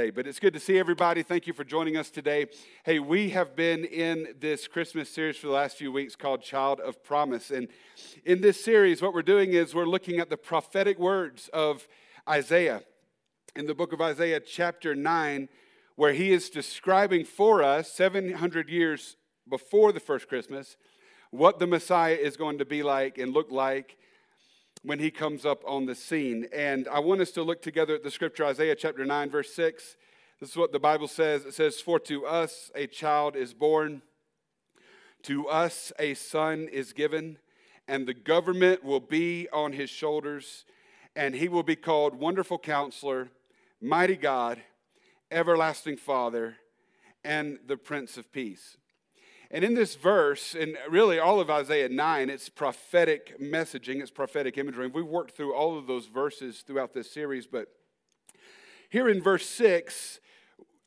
Hey, but it's good to see everybody. Thank you for joining us today. Hey, we have been in this Christmas series for the last few weeks called Child of Promise. And in this series, what we're doing is we're looking at the prophetic words of Isaiah in the book of Isaiah, chapter 9, where he is describing for us 700 years before the first Christmas what the Messiah is going to be like and look like when he comes up on the scene. And I want us to look together at the scripture, Isaiah chapter 9, verse 6. This is what the Bible says it says, For to us a child is born, to us a son is given, and the government will be on his shoulders, and he will be called Wonderful Counselor, Mighty God, Everlasting Father, and the Prince of Peace. And in this verse, and really all of Isaiah 9, it's prophetic messaging, it's prophetic imagery. We've worked through all of those verses throughout this series, but here in verse 6,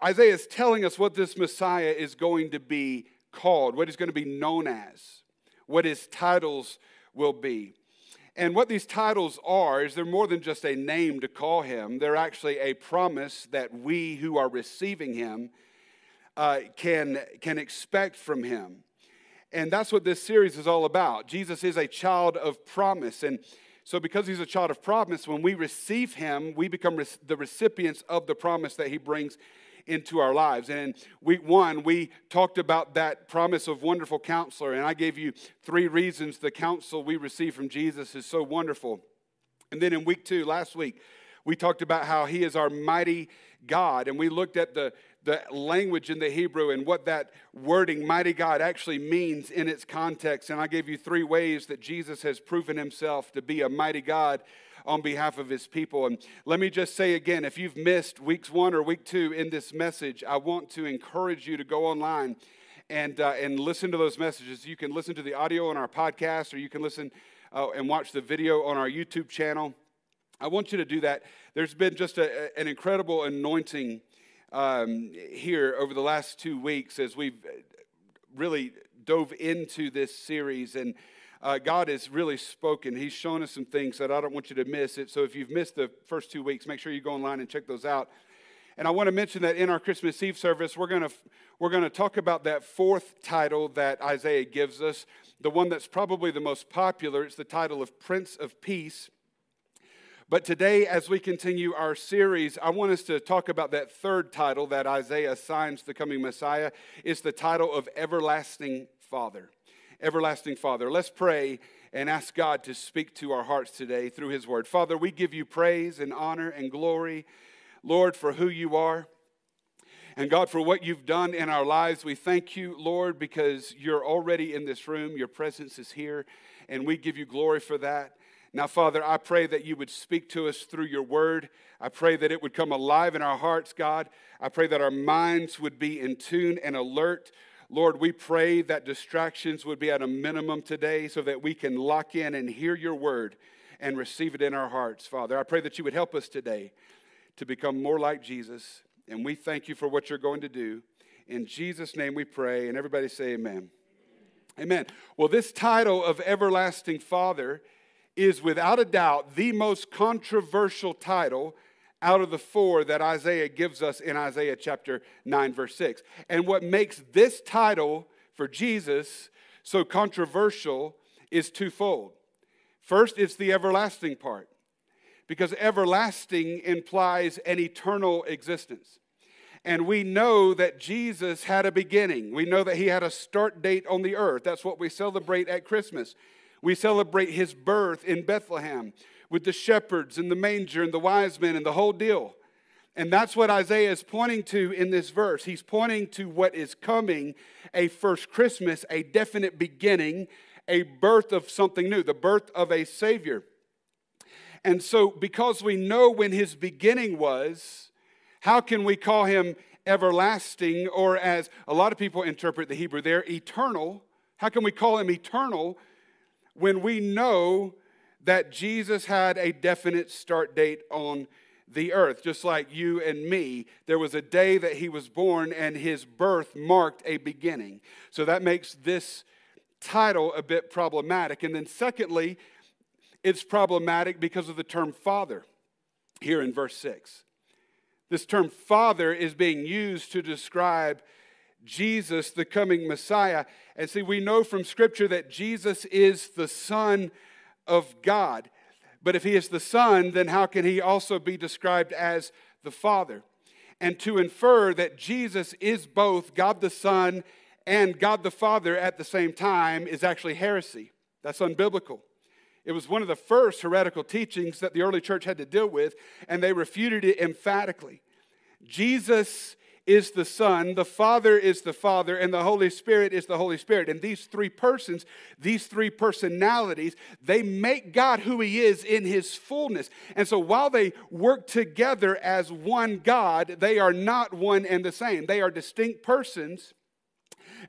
Isaiah is telling us what this Messiah is going to be called, what he's going to be known as, what his titles will be. And what these titles are is they're more than just a name to call him. They're actually a promise that we who are receiving him uh, can, can expect from him. And that's what this series is all about. Jesus is a child of promise. And so, because he's a child of promise, when we receive him, we become re- the recipients of the promise that he brings into our lives. And in week one, we talked about that promise of wonderful counselor. And I gave you three reasons the counsel we receive from Jesus is so wonderful. And then in week two, last week, we talked about how he is our mighty God. And we looked at the the language in the Hebrew and what that wording, mighty God, actually means in its context. And I gave you three ways that Jesus has proven himself to be a mighty God on behalf of his people. And let me just say again if you've missed weeks one or week two in this message, I want to encourage you to go online and, uh, and listen to those messages. You can listen to the audio on our podcast or you can listen uh, and watch the video on our YouTube channel. I want you to do that. There's been just a, an incredible anointing um, here over the last two weeks as we've really dove into this series. And uh, God has really spoken. He's shown us some things that I don't want you to miss it. So if you've missed the first two weeks, make sure you go online and check those out. And I want to mention that in our Christmas Eve service, we're going to we're going to talk about that fourth title that Isaiah gives us, the one that's probably the most popular. It's the title of Prince of Peace. But today, as we continue our series, I want us to talk about that third title that Isaiah assigns the coming Messiah. It's the title of Everlasting Father. Everlasting Father. Let's pray and ask God to speak to our hearts today through His Word. Father, we give you praise and honor and glory, Lord, for who you are. And God, for what you've done in our lives, we thank you, Lord, because you're already in this room. Your presence is here, and we give you glory for that. Now, Father, I pray that you would speak to us through your word. I pray that it would come alive in our hearts, God. I pray that our minds would be in tune and alert. Lord, we pray that distractions would be at a minimum today so that we can lock in and hear your word and receive it in our hearts, Father. I pray that you would help us today to become more like Jesus. And we thank you for what you're going to do. In Jesus' name we pray. And everybody say amen. Amen. Well, this title of Everlasting Father is without a doubt the most controversial title out of the four that Isaiah gives us in Isaiah chapter 9, verse 6. And what makes this title for Jesus so controversial is twofold. First, it's the everlasting part, because everlasting implies an eternal existence. And we know that Jesus had a beginning. We know that he had a start date on the earth. That's what we celebrate at Christmas. We celebrate his birth in Bethlehem with the shepherds and the manger and the wise men and the whole deal. And that's what Isaiah is pointing to in this verse. He's pointing to what is coming a first Christmas, a definite beginning, a birth of something new, the birth of a Savior. And so, because we know when his beginning was, how can we call him everlasting, or as a lot of people interpret the Hebrew there, eternal? How can we call him eternal when we know that Jesus had a definite start date on the earth, just like you and me. There was a day that he was born, and his birth marked a beginning. So that makes this title a bit problematic. And then, secondly, it's problematic because of the term father here in verse 6. This term Father is being used to describe Jesus, the coming Messiah. And see, we know from Scripture that Jesus is the Son of God. But if he is the Son, then how can he also be described as the Father? And to infer that Jesus is both God the Son and God the Father at the same time is actually heresy. That's unbiblical. It was one of the first heretical teachings that the early church had to deal with, and they refuted it emphatically. Jesus is the Son, the Father is the Father, and the Holy Spirit is the Holy Spirit. And these three persons, these three personalities, they make God who He is in His fullness. And so while they work together as one God, they are not one and the same. They are distinct persons,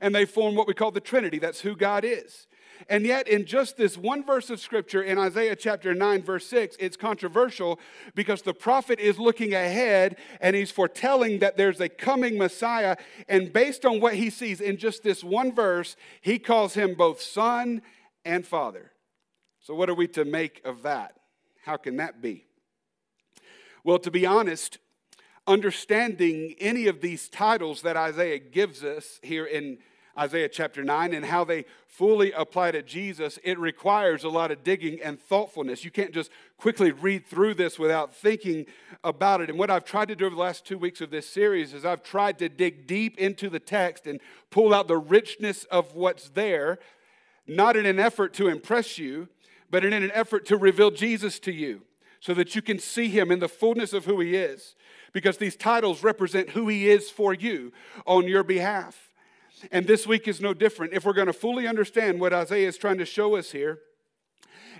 and they form what we call the Trinity. That's who God is. And yet, in just this one verse of scripture in Isaiah chapter 9, verse 6, it's controversial because the prophet is looking ahead and he's foretelling that there's a coming Messiah. And based on what he sees in just this one verse, he calls him both son and father. So, what are we to make of that? How can that be? Well, to be honest, understanding any of these titles that Isaiah gives us here in Isaiah chapter 9 and how they fully apply to Jesus, it requires a lot of digging and thoughtfulness. You can't just quickly read through this without thinking about it. And what I've tried to do over the last two weeks of this series is I've tried to dig deep into the text and pull out the richness of what's there, not in an effort to impress you, but in an effort to reveal Jesus to you so that you can see him in the fullness of who he is. Because these titles represent who he is for you on your behalf. And this week is no different. If we're going to fully understand what Isaiah is trying to show us here,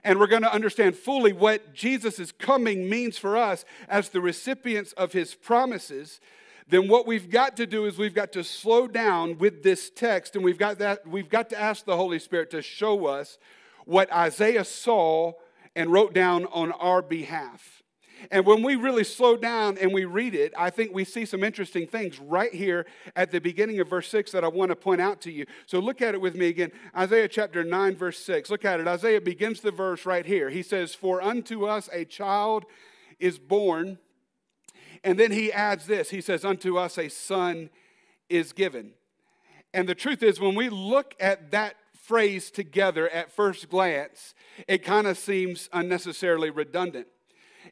and we're going to understand fully what Jesus' coming means for us as the recipients of his promises, then what we've got to do is we've got to slow down with this text and we've got that we've got to ask the Holy Spirit to show us what Isaiah saw and wrote down on our behalf. And when we really slow down and we read it, I think we see some interesting things right here at the beginning of verse 6 that I want to point out to you. So look at it with me again. Isaiah chapter 9, verse 6. Look at it. Isaiah begins the verse right here. He says, For unto us a child is born. And then he adds this He says, Unto us a son is given. And the truth is, when we look at that phrase together at first glance, it kind of seems unnecessarily redundant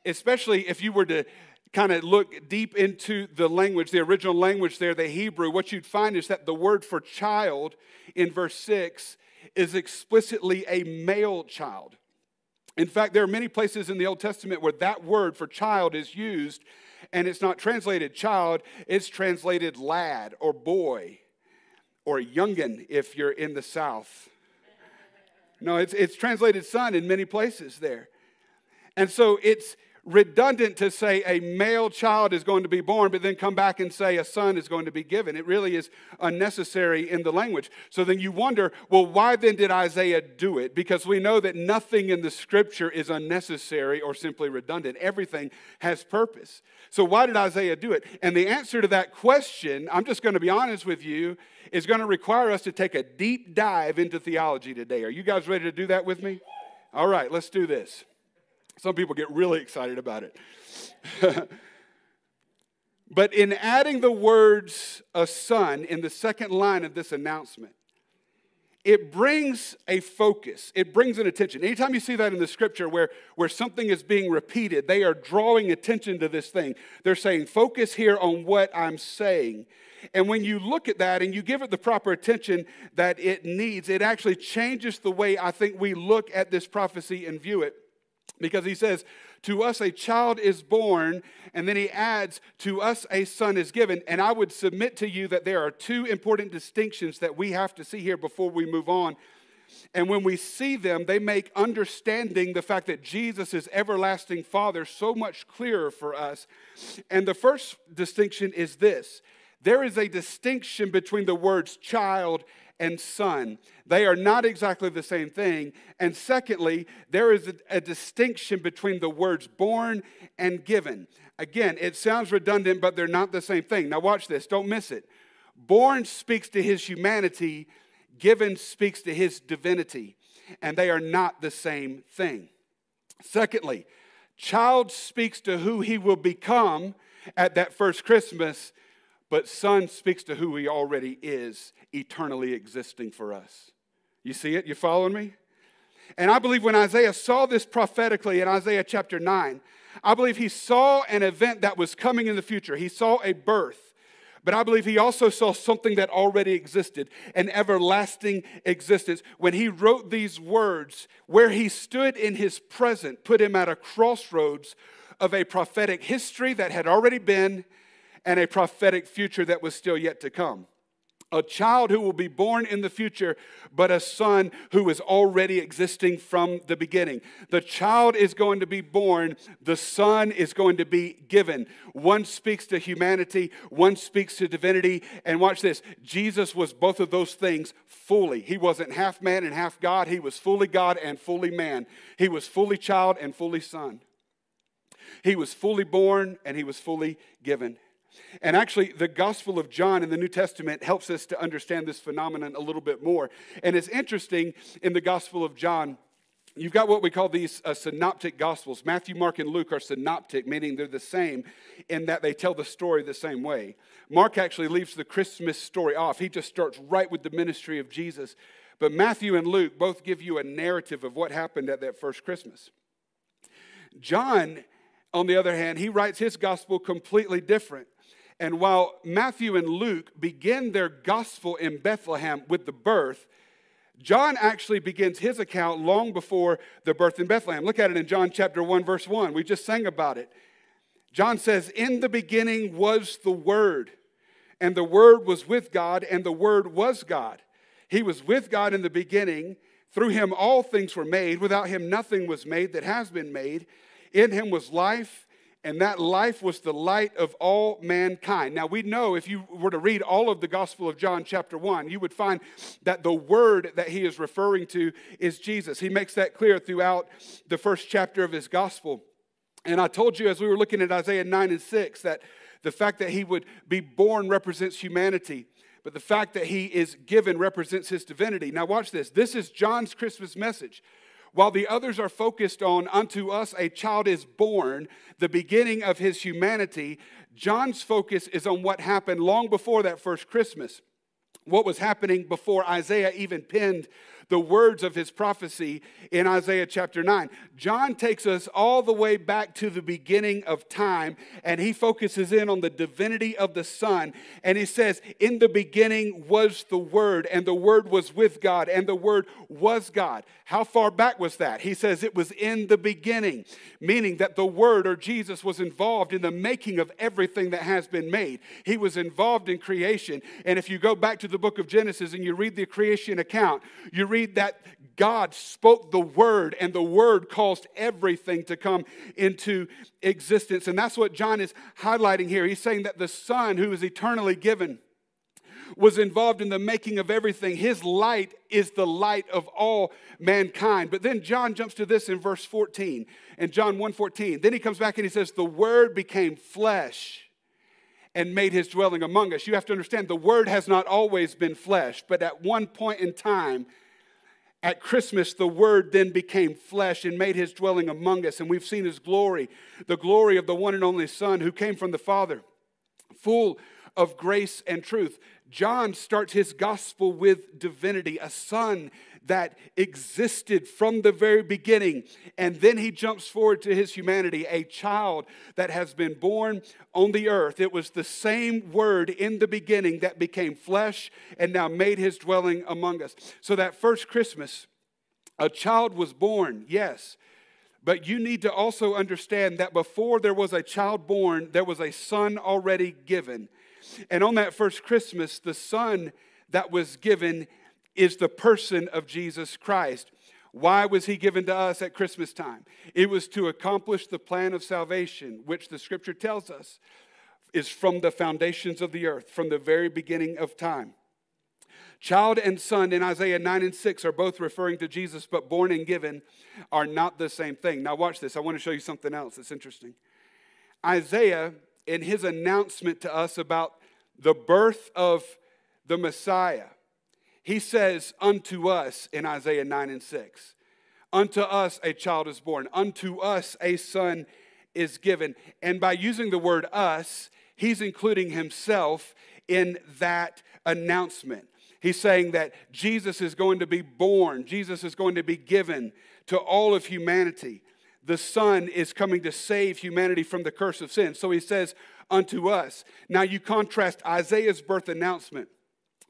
especially if you were to kind of look deep into the language, the original language there, the Hebrew, what you'd find is that the word for child in verse 6 is explicitly a male child. In fact, there are many places in the Old Testament where that word for child is used, and it's not translated child, it's translated lad or boy or youngin if you're in the South. No, it's, it's translated son in many places there. And so it's redundant to say a male child is going to be born, but then come back and say a son is going to be given. It really is unnecessary in the language. So then you wonder, well, why then did Isaiah do it? Because we know that nothing in the scripture is unnecessary or simply redundant, everything has purpose. So why did Isaiah do it? And the answer to that question, I'm just going to be honest with you, is going to require us to take a deep dive into theology today. Are you guys ready to do that with me? All right, let's do this. Some people get really excited about it. but in adding the words a son in the second line of this announcement, it brings a focus, it brings an attention. Anytime you see that in the scripture where, where something is being repeated, they are drawing attention to this thing. They're saying, focus here on what I'm saying. And when you look at that and you give it the proper attention that it needs, it actually changes the way I think we look at this prophecy and view it because he says, To us a child is born, and then he adds, To us a son is given. And I would submit to you that there are two important distinctions that we have to see here before we move on. And when we see them, they make understanding the fact that Jesus is everlasting Father so much clearer for us. And the first distinction is this there is a distinction between the words child and son. They are not exactly the same thing. And secondly, there is a, a, distinction between the words born and given. Again, it sounds redundant, but they're not the same thing. Now, watch this, don't miss it. Born speaks to his humanity, given speaks to his divinity, and they are not the same thing. Secondly, child speaks to who he will become at that first Christmas, but Son speaks to who He already is, eternally existing for us. You see it? You following me? And I believe when Isaiah saw this prophetically in Isaiah chapter 9, I believe he saw an event that was coming in the future. He saw a birth. But I believe he also saw something that already existed, an everlasting existence. When he wrote these words, where he stood in his present put him at a crossroads of a prophetic history that had already been and a prophetic future that was still yet to come a child who will be born in the future, but a son who is already existing from the beginning. The child is going to be born, the son is going to be given. One speaks to humanity, one speaks to divinity. And watch this Jesus was both of those things fully. He wasn't half man and half God, he was fully God and fully man. He was fully child and fully son. He was fully born and he was fully given. And actually, the Gospel of John in the New Testament helps us to understand this phenomenon a little bit more. And it's interesting in the Gospel of John. You've got what we call these uh, synoptic gospels. Matthew, Mark, and Luke are synoptic, meaning they're the same in that they tell the story the same way. Mark actually leaves the Christmas story off, he just starts right with the ministry of Jesus. But Matthew and Luke both give you a narrative of what happened at that first Christmas. John, on the other hand, he writes his gospel completely different. And while Matthew and Luke begin their gospel in Bethlehem with the birth, John actually begins his account long before the birth in Bethlehem. Look at it in John chapter 1, verse 1. We just sang about it. John says, In the beginning was the Word, and the Word was with God, and the Word was God. He was with God in the beginning. Through him all things were made. Without him nothing was made that has been made. In him was life and that life was the light of all mankind. Now, we know if you were to read all of the Gospel of John, chapter 1, you would find that the word that he is referring to is Jesus. He makes that clear throughout the first chapter of his Gospel. And I told you as we were looking at Isaiah 9 and 6 that the fact that he would be born represents humanity, but the fact that he is given represents his divinity. Now, watch this. This is John's Christmas message. While the others are focused on, unto us a child is born, the beginning of his humanity, John's focus is on what happened long before that first Christmas. What was happening before Isaiah even penned the words of his prophecy in Isaiah chapter 9. John takes us all the way back to the beginning of time and he focuses in on the divinity of the Son. And he says, In the beginning was the Word, and the Word was with God, and the Word was God. How far back was that? He says it was in the beginning, meaning that the Word or Jesus was involved in the making of everything that has been made. He was involved in creation. And if you go back to the book of Genesis and you read the creation account, you read read that God spoke the word, and the word caused everything to come into existence. And that's what John is highlighting here. He's saying that the Son, who is eternally given, was involved in the making of everything. His light is the light of all mankind. But then John jumps to this in verse 14, in John 1:14. Then he comes back and he says, "The word became flesh and made his dwelling among us." You have to understand the word has not always been flesh, but at one point in time at Christmas, the Word then became flesh and made his dwelling among us, and we've seen his glory, the glory of the one and only Son who came from the Father, full of grace and truth. John starts his gospel with divinity, a son that existed from the very beginning. And then he jumps forward to his humanity, a child that has been born on the earth. It was the same word in the beginning that became flesh and now made his dwelling among us. So that first Christmas, a child was born, yes. But you need to also understand that before there was a child born, there was a son already given. And on that first Christmas, the son that was given is the person of Jesus Christ. Why was he given to us at Christmas time? It was to accomplish the plan of salvation, which the scripture tells us is from the foundations of the earth, from the very beginning of time. Child and son in Isaiah 9 and 6 are both referring to Jesus, but born and given are not the same thing. Now, watch this. I want to show you something else that's interesting. Isaiah, in his announcement to us about the birth of the Messiah, he says, Unto us in Isaiah 9 and 6, Unto us a child is born, unto us a son is given. And by using the word us, he's including himself in that announcement. He's saying that Jesus is going to be born, Jesus is going to be given to all of humanity. The Son is coming to save humanity from the curse of sin. So he says, unto us. Now you contrast Isaiah's birth announcement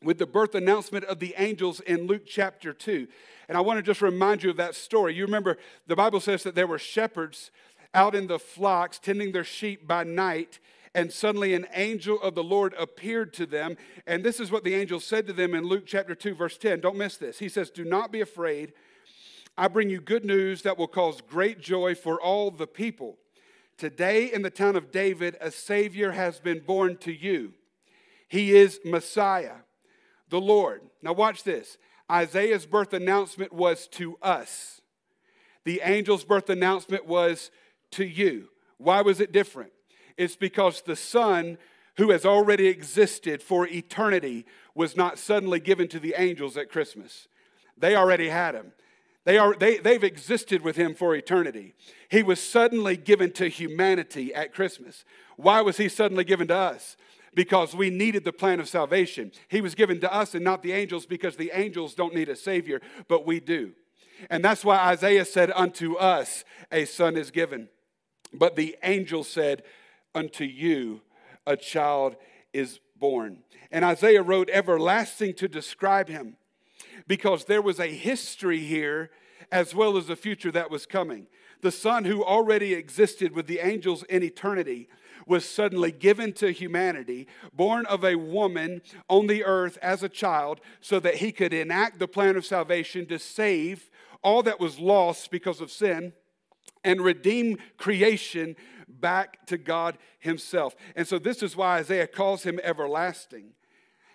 with the birth announcement of the angels in Luke chapter 2. And I want to just remind you of that story. You remember the Bible says that there were shepherds out in the flocks tending their sheep by night, and suddenly an angel of the Lord appeared to them. And this is what the angel said to them in Luke chapter 2, verse 10. Don't miss this. He says, Do not be afraid. I bring you good news that will cause great joy for all the people. Today in the town of David, a Savior has been born to you. He is Messiah, the Lord. Now, watch this. Isaiah's birth announcement was to us, the angel's birth announcement was to you. Why was it different? It's because the Son, who has already existed for eternity, was not suddenly given to the angels at Christmas. They already had him. They are, they, they've existed with him for eternity. He was suddenly given to humanity at Christmas. Why was he suddenly given to us? Because we needed the plan of salvation. He was given to us and not the angels because the angels don't need a Savior, but we do. And that's why Isaiah said, Unto us a son is given. But the angel said, Unto you a child is born. And Isaiah wrote everlasting to describe him because there was a history here as well as a future that was coming. The Son, who already existed with the angels in eternity, was suddenly given to humanity, born of a woman on the earth as a child, so that he could enact the plan of salvation to save all that was lost because of sin and redeem creation back to God Himself. And so, this is why Isaiah calls him everlasting.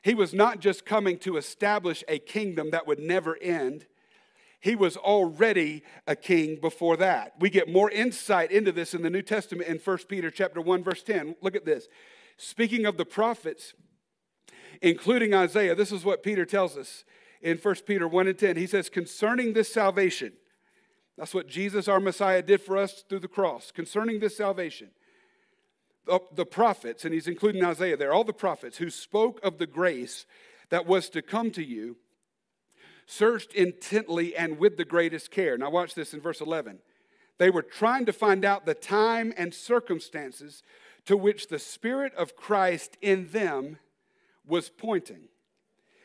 He was not just coming to establish a kingdom that would never end. He was already a king before that. We get more insight into this in the New Testament in 1 Peter chapter 1 verse 10. Look at this. Speaking of the prophets, including Isaiah, this is what Peter tells us in 1 Peter 1 and 10. He says, concerning this salvation, that's what Jesus, our Messiah, did for us through the cross. Concerning this salvation, the prophets, and he's including Isaiah there, all the prophets who spoke of the grace that was to come to you, searched intently and with the greatest care. Now, watch this in verse 11. They were trying to find out the time and circumstances to which the Spirit of Christ in them was pointing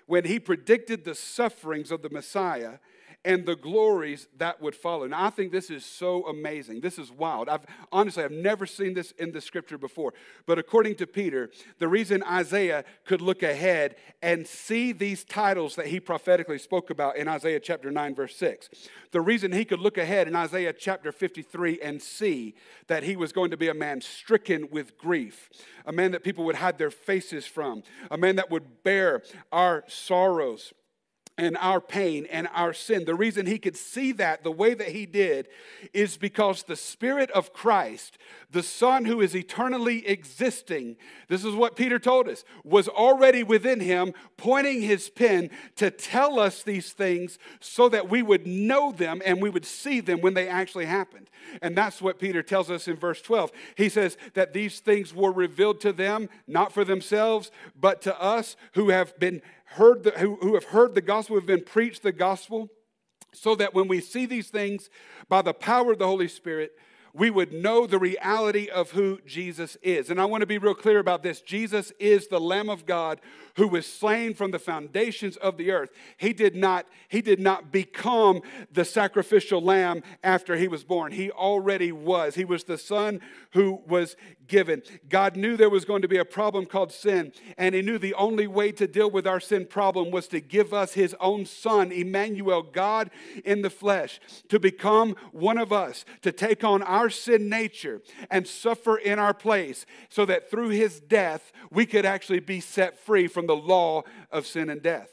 when he predicted the sufferings of the Messiah and the glories that would follow. Now, I think this is so amazing. This is wild. I've honestly, I've never seen this in the scripture before. But according to Peter, the reason Isaiah could look ahead and see these titles that he prophetically spoke about in Isaiah chapter 9, verse 6, the reason he could look ahead in Isaiah chapter 53 and see that he was going to be a man stricken with grief, a man that people would hide their faces from, a man that would bear our sorrows and our pain and our sin. The reason he could see that the way that he did is because the Spirit of Christ, the Son who is eternally existing, this is what Peter told us, was already within him, pointing his pen to tell us these things so that we would know them and we would see them when they actually happened. And that's what Peter tells us in verse 12. He says that these things were revealed to them, not for themselves, but to us who have been heard the, who, who have heard the gospel, have been preached the gospel, so that when we see these things by the power of the Holy Spirit, we would know the reality of who Jesus is. And I want to be real clear about this. Jesus is the Lamb of God who was slain from the foundations of the earth. He did not, he did not become the sacrificial lamb after he was born. He already was. He was the son who was given. God knew there was going to be a problem called sin, and he knew the only way to deal with our sin problem was to give us his own son, Emmanuel, God in the flesh, to become one of us, to take on our sin nature and suffer in our place so that through his death we could actually be set free from the law of sin and death.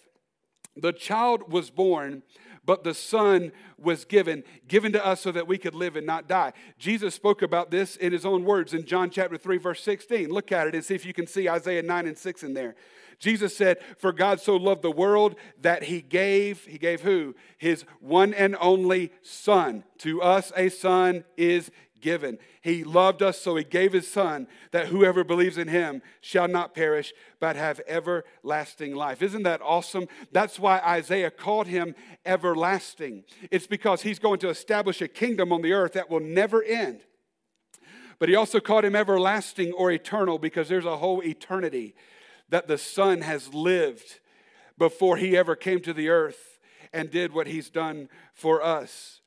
The child was born, but the son was given, given to us so that we could live and not die. Jesus spoke about this in his own words in John chapter 3, verse 16. Look at it and see if you can see Isaiah 9 and 6 in there. Jesus said, For God so loved the world that he gave, he gave who? His one and only Son. To us a son is given. He loved us, so he gave his son that whoever believes in him shall not perish, but have everlasting life. Isn't that awesome? That's why Isaiah called him everlasting. It's because he's going to establish a kingdom on the earth that will never end. But he also called him everlasting or eternal because there's a whole eternity that the son has lived before he ever came to the earth and did what he's done for us.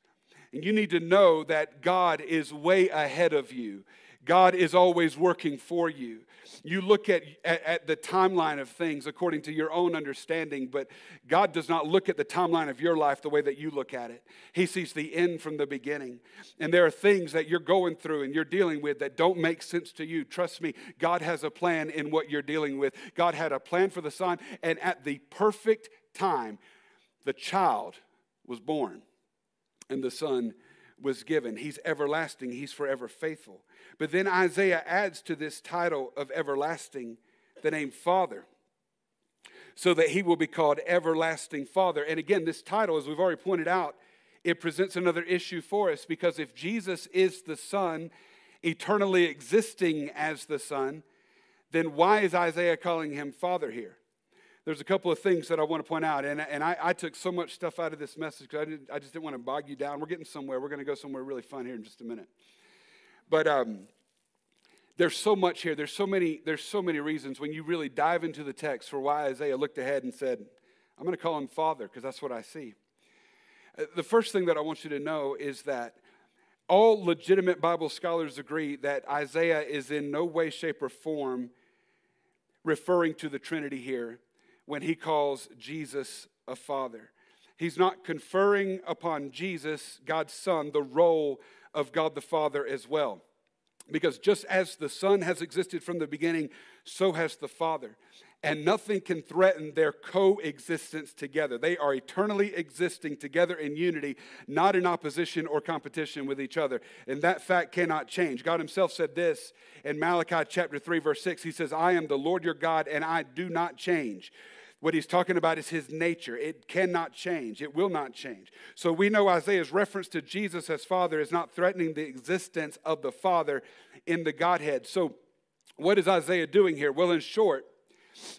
And you need to know that God is way ahead of you. God is always working for you. You look at, at, at, the timeline of things according to your own understanding, but God does not look at the timeline of your life the way that you look at it. He sees the end from the beginning. And there are things that you're going through and you're dealing with that don't make sense to you. Trust me, God has a plan in what you're dealing with. God had a plan for the son, and at the perfect time, the child was born and the Son was given. He's everlasting, He's forever faithful. But then Isaiah adds to this title of everlasting the name Father, so that He will be called Everlasting Father. And again, this title, as we've already pointed out, it presents another issue for us because if Jesus is the Son, eternally existing as the Son, then why is Isaiah calling him Father here? There's a couple of things that I want to point out. And, and I, I took so much stuff out of this message because I, I just didn't want to bog you down. We're getting somewhere. We're going to go somewhere really fun here in just a minute. But um, there's so much here. There's so many, there's so many reasons when you really dive into the text for why Isaiah looked ahead and said, I'm going to call him Father because that's what I see. Uh, the first thing that I want you to know is that all legitimate Bible scholars agree that Isaiah is in no way, shape, or form referring to the Trinity here when he calls Jesus a father. He's not conferring upon Jesus, God's Son, the role of God the Father as well. Because just as the Son has existed from the beginning, so has the Father. And nothing can threaten their coexistence together. They are eternally existing together in unity, not in opposition or competition with each other. And that fact cannot change. God Himself said this in Malachi chapter 3, verse 6. He says, I am the Lord your God, and I do not change. What he's talking about is his nature. It cannot change, it will not change. So we know Isaiah's reference to Jesus as Father is not threatening the existence of the Father in the Godhead. So, what is Isaiah doing here? Well, in short,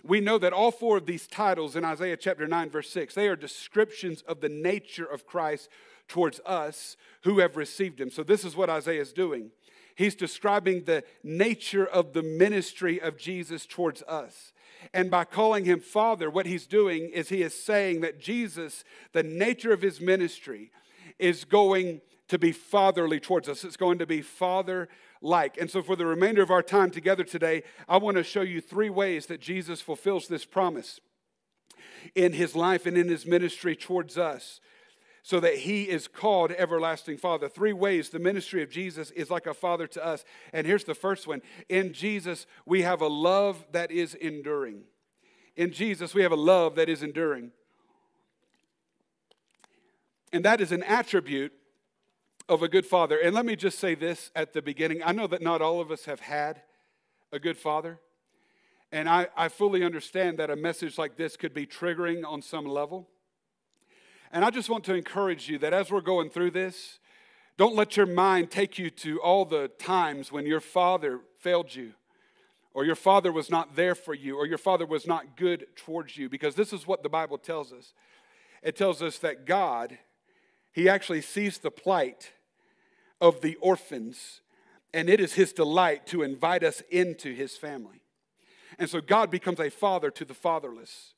we know that all four of these titles in Isaiah chapter 9, verse 6, they are descriptions of the nature of Christ towards us who have received him. So, this is what Isaiah is doing. He's describing the nature of the ministry of Jesus towards us. And by calling him Father, what he's doing is he is saying that Jesus, the nature of his ministry, is going to be fatherly towards us. It's going to be father like. And so, for the remainder of our time together today, I want to show you three ways that Jesus fulfills this promise in his life and in his ministry towards us so that he is called everlasting father. Three ways the ministry of Jesus is like a father to us. And here's the first one In Jesus, we have a love that is enduring. In Jesus, we have a love that is enduring. And that is an attribute of a good father. And let me just say this at the beginning I know that not all of us have had a good father. And I, I fully understand that a message like this could be triggering on some level. And I just want to encourage you that as we're going through this, don't let your mind take you to all the times when your father failed you, or your father was not there for you, or your father was not good towards you, because this is what the Bible tells us. It tells us that God, He actually sees the plight of the orphans, and it is His delight to invite us into His family. And so God becomes a father to the fatherless,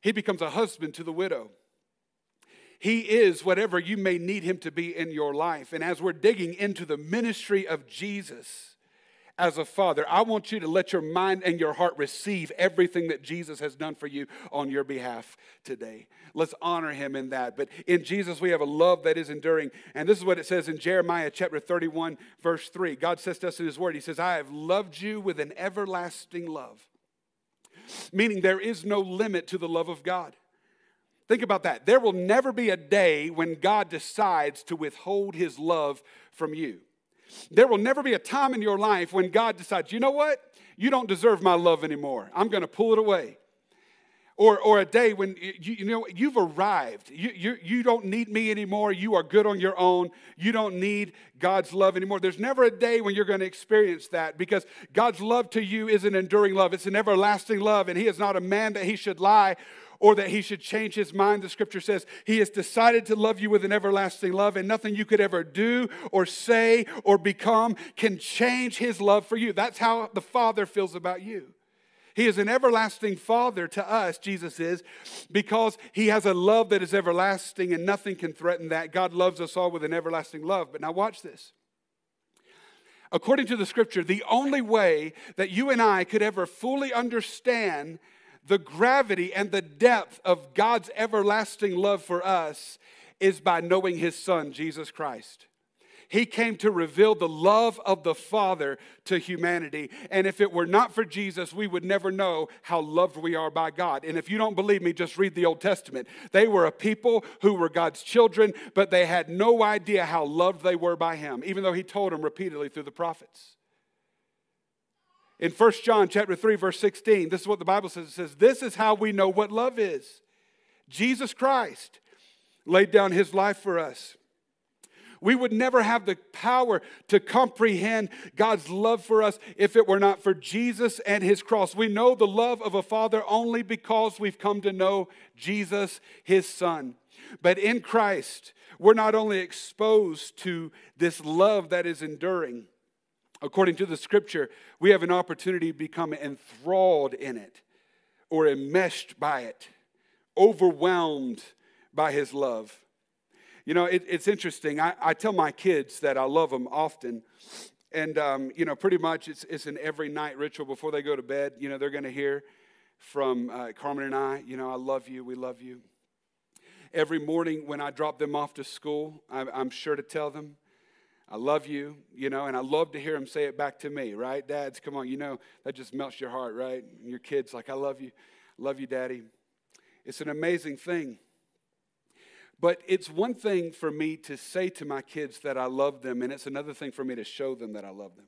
He becomes a husband to the widow. He is whatever you may need him to be in your life. And as we're digging into the ministry of Jesus as a father, I want you to let your mind and your heart receive everything that Jesus has done for you on your behalf today. Let's honor him in that. But in Jesus, we have a love that is enduring. And this is what it says in Jeremiah chapter 31, verse 3. God says to us in his word, He says, I have loved you with an everlasting love. Meaning there is no limit to the love of God. Think about that. There will never be a day when God decides to withhold his love from you. There will never be a time in your life when God decides, you know what? You don't deserve my love anymore. I'm going to pull it away. or, or a day when you, you know you've arrived. You, you, you don't need me anymore. You are good on your own. You don't need God's love anymore. There's never a day when you're going to experience that because God's love to you is an enduring love. It's an everlasting love, and He is not a man that He should lie or that he should change his mind. The scripture says he has decided to love you with an everlasting love, and nothing you could ever do or say or become can change his love for you. That's how the Father feels about you. He is an everlasting Father to us, Jesus is, because He has a love that is everlasting and nothing can threaten that. God loves us all with an everlasting love. But now, watch this. According to the scripture, the only way that you and I could ever fully understand the gravity and the depth of God's everlasting love for us is by knowing His Son, Jesus Christ. He came to reveal the love of the Father to humanity. And if it were not for Jesus, we would never know how loved we are by God. And if you don't believe me, just read the Old Testament. They were a people who were God's children, but they had no idea how loved they were by Him, even though He told them repeatedly through the prophets. In 1 John chapter 3 verse 16, this is what the Bible says. It says, "This is how we know what love is. Jesus Christ laid down his life for us we would never have the power to comprehend God's love for us if it were not for Jesus and his cross. We know the love of a father only because we've come to know Jesus, his son. But in Christ, we're not only exposed to this love that is enduring, according to the scripture, we have an opportunity to become enthralled in it or enmeshed by it, overwhelmed by his love. You know, it, it's interesting. I, I, tell my kids that I love them often. And, um, you know, pretty much it's, it's an every night ritual before they go to bed. You know, they're going to hear from uh, Carmen and I, you know, I love you, we love you. Every morning when I drop them off to school, I'm, I'm sure to tell them, I love you, you know, and I love to hear them say it back to me, right? Dads, come on, you know, that just melts your heart, right? And your kids, like, I love you, love you, daddy. It's an amazing thing. But it's one thing for me to say to my kids that I love them, and it's another thing for me to show them that I love them.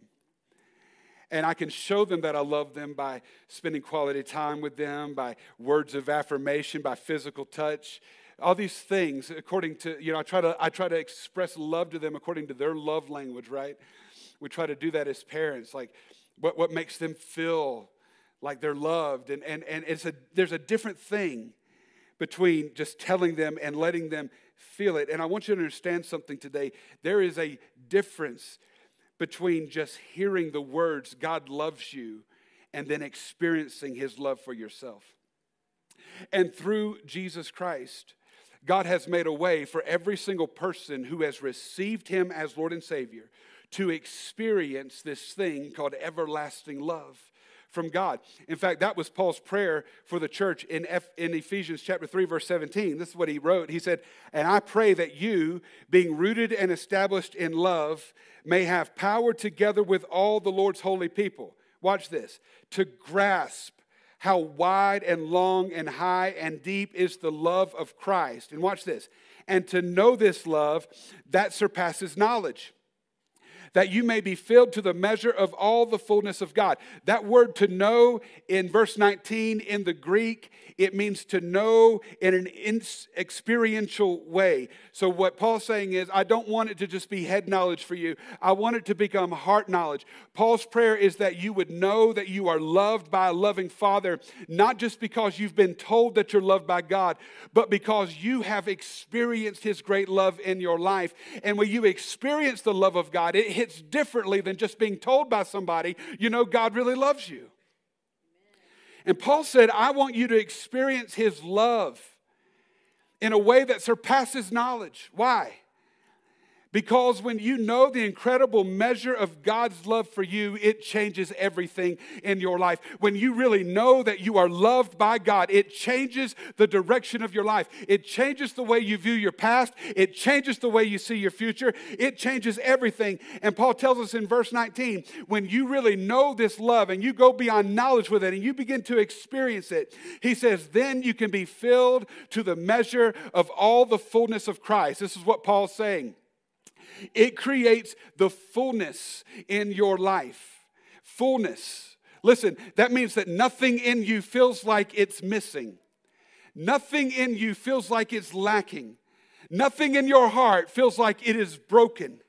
And I can show them that I love them by spending quality time with them, by words of affirmation, by physical touch, all these things according to, you know, I try to, I try to express love to them according to their love language, right? We try to do that as parents, like what, what makes them feel like they're loved. And, and, and it's a, there's a different thing between just telling them and letting them feel it. And I want you to understand something today. There is a difference between just hearing the words, God loves you, and then experiencing his love for yourself. And through Jesus Christ, God has made a way for every single person who has received him as Lord and Savior to experience this thing called everlasting love from God. In fact, that was Paul's prayer for the church in, F, in Ephesians chapter 3 verse 17. This is what he wrote. He said, "And I pray that you, being rooted and established in love, may have power together with all the Lord's holy people." Watch this. To grasp how wide and long and high and deep is the love of Christ. And watch this. And to know this love that surpasses knowledge that you may be filled to the measure of all the fullness of God. That word to know in verse 19 in the Greek, it means to know in an experiential way. So, what Paul's saying is, I don't want it to just be head knowledge for you, I want it to become heart knowledge. Paul's prayer is that you would know that you are loved by a loving Father, not just because you've been told that you're loved by God, but because you have experienced His great love in your life. And when you experience the love of God, it hits differently than just being told by somebody, you know, God really loves you. And Paul said, I want you to experience his love in a way that surpasses knowledge. Why? Because when you know the incredible measure of God's love for you, it changes everything in your life. When you really know that you are loved by God, it changes the direction of your life. It changes the way you view your past. It changes the way you see your future. It changes everything. And Paul tells us in verse 19 when you really know this love and you go beyond knowledge with it and you begin to experience it, he says, then you can be filled to the measure of all the fullness of Christ. This is what Paul's saying. It creates the fullness in your life. Fullness. Listen, that means that nothing in you feels like it's missing. nothing in you feels like it's lacking. Nothing in your heart feels like it is broken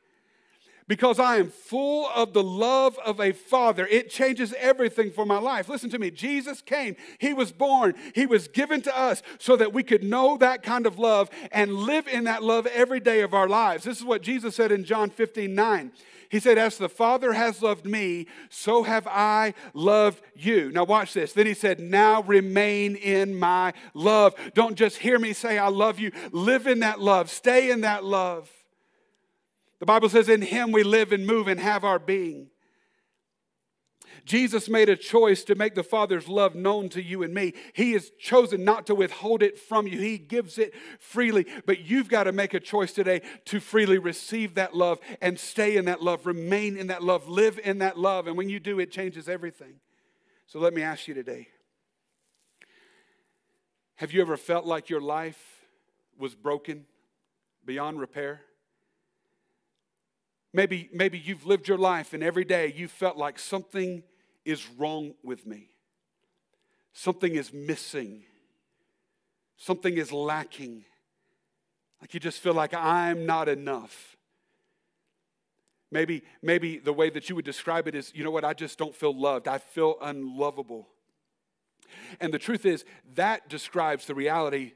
because I am full of the love of a father. It changes everything for my life. Listen to me. Jesus came, He was born, He was given to us so that we could know that kind of love and live in that love every day of our lives. This is what Jesus said in John 15 9. He said, As the Father has loved me, so have I loved you. Now, watch this. Then he said, Now remain in my love. Don't just hear me say, I love you. Live in that love, stay in that love. The Bible says, In him we live and move and have our being. Jesus made a choice to make the Father's love known to you and me. He has chosen not to withhold it from you, He gives it freely. But you've got to make a choice today to freely receive that love and stay in that love, remain in that love, live in that love. And when you do, it changes everything. So let me ask you today Have you ever felt like your life was broken beyond repair? Maybe, maybe you've lived your life and every day you felt like something is wrong with me. Something is missing. Something is lacking. Like you just feel like I'm not enough. Maybe, maybe the way that you would describe it is, you know what, I just don't feel loved. I feel unlovable. And the truth is, that describes the reality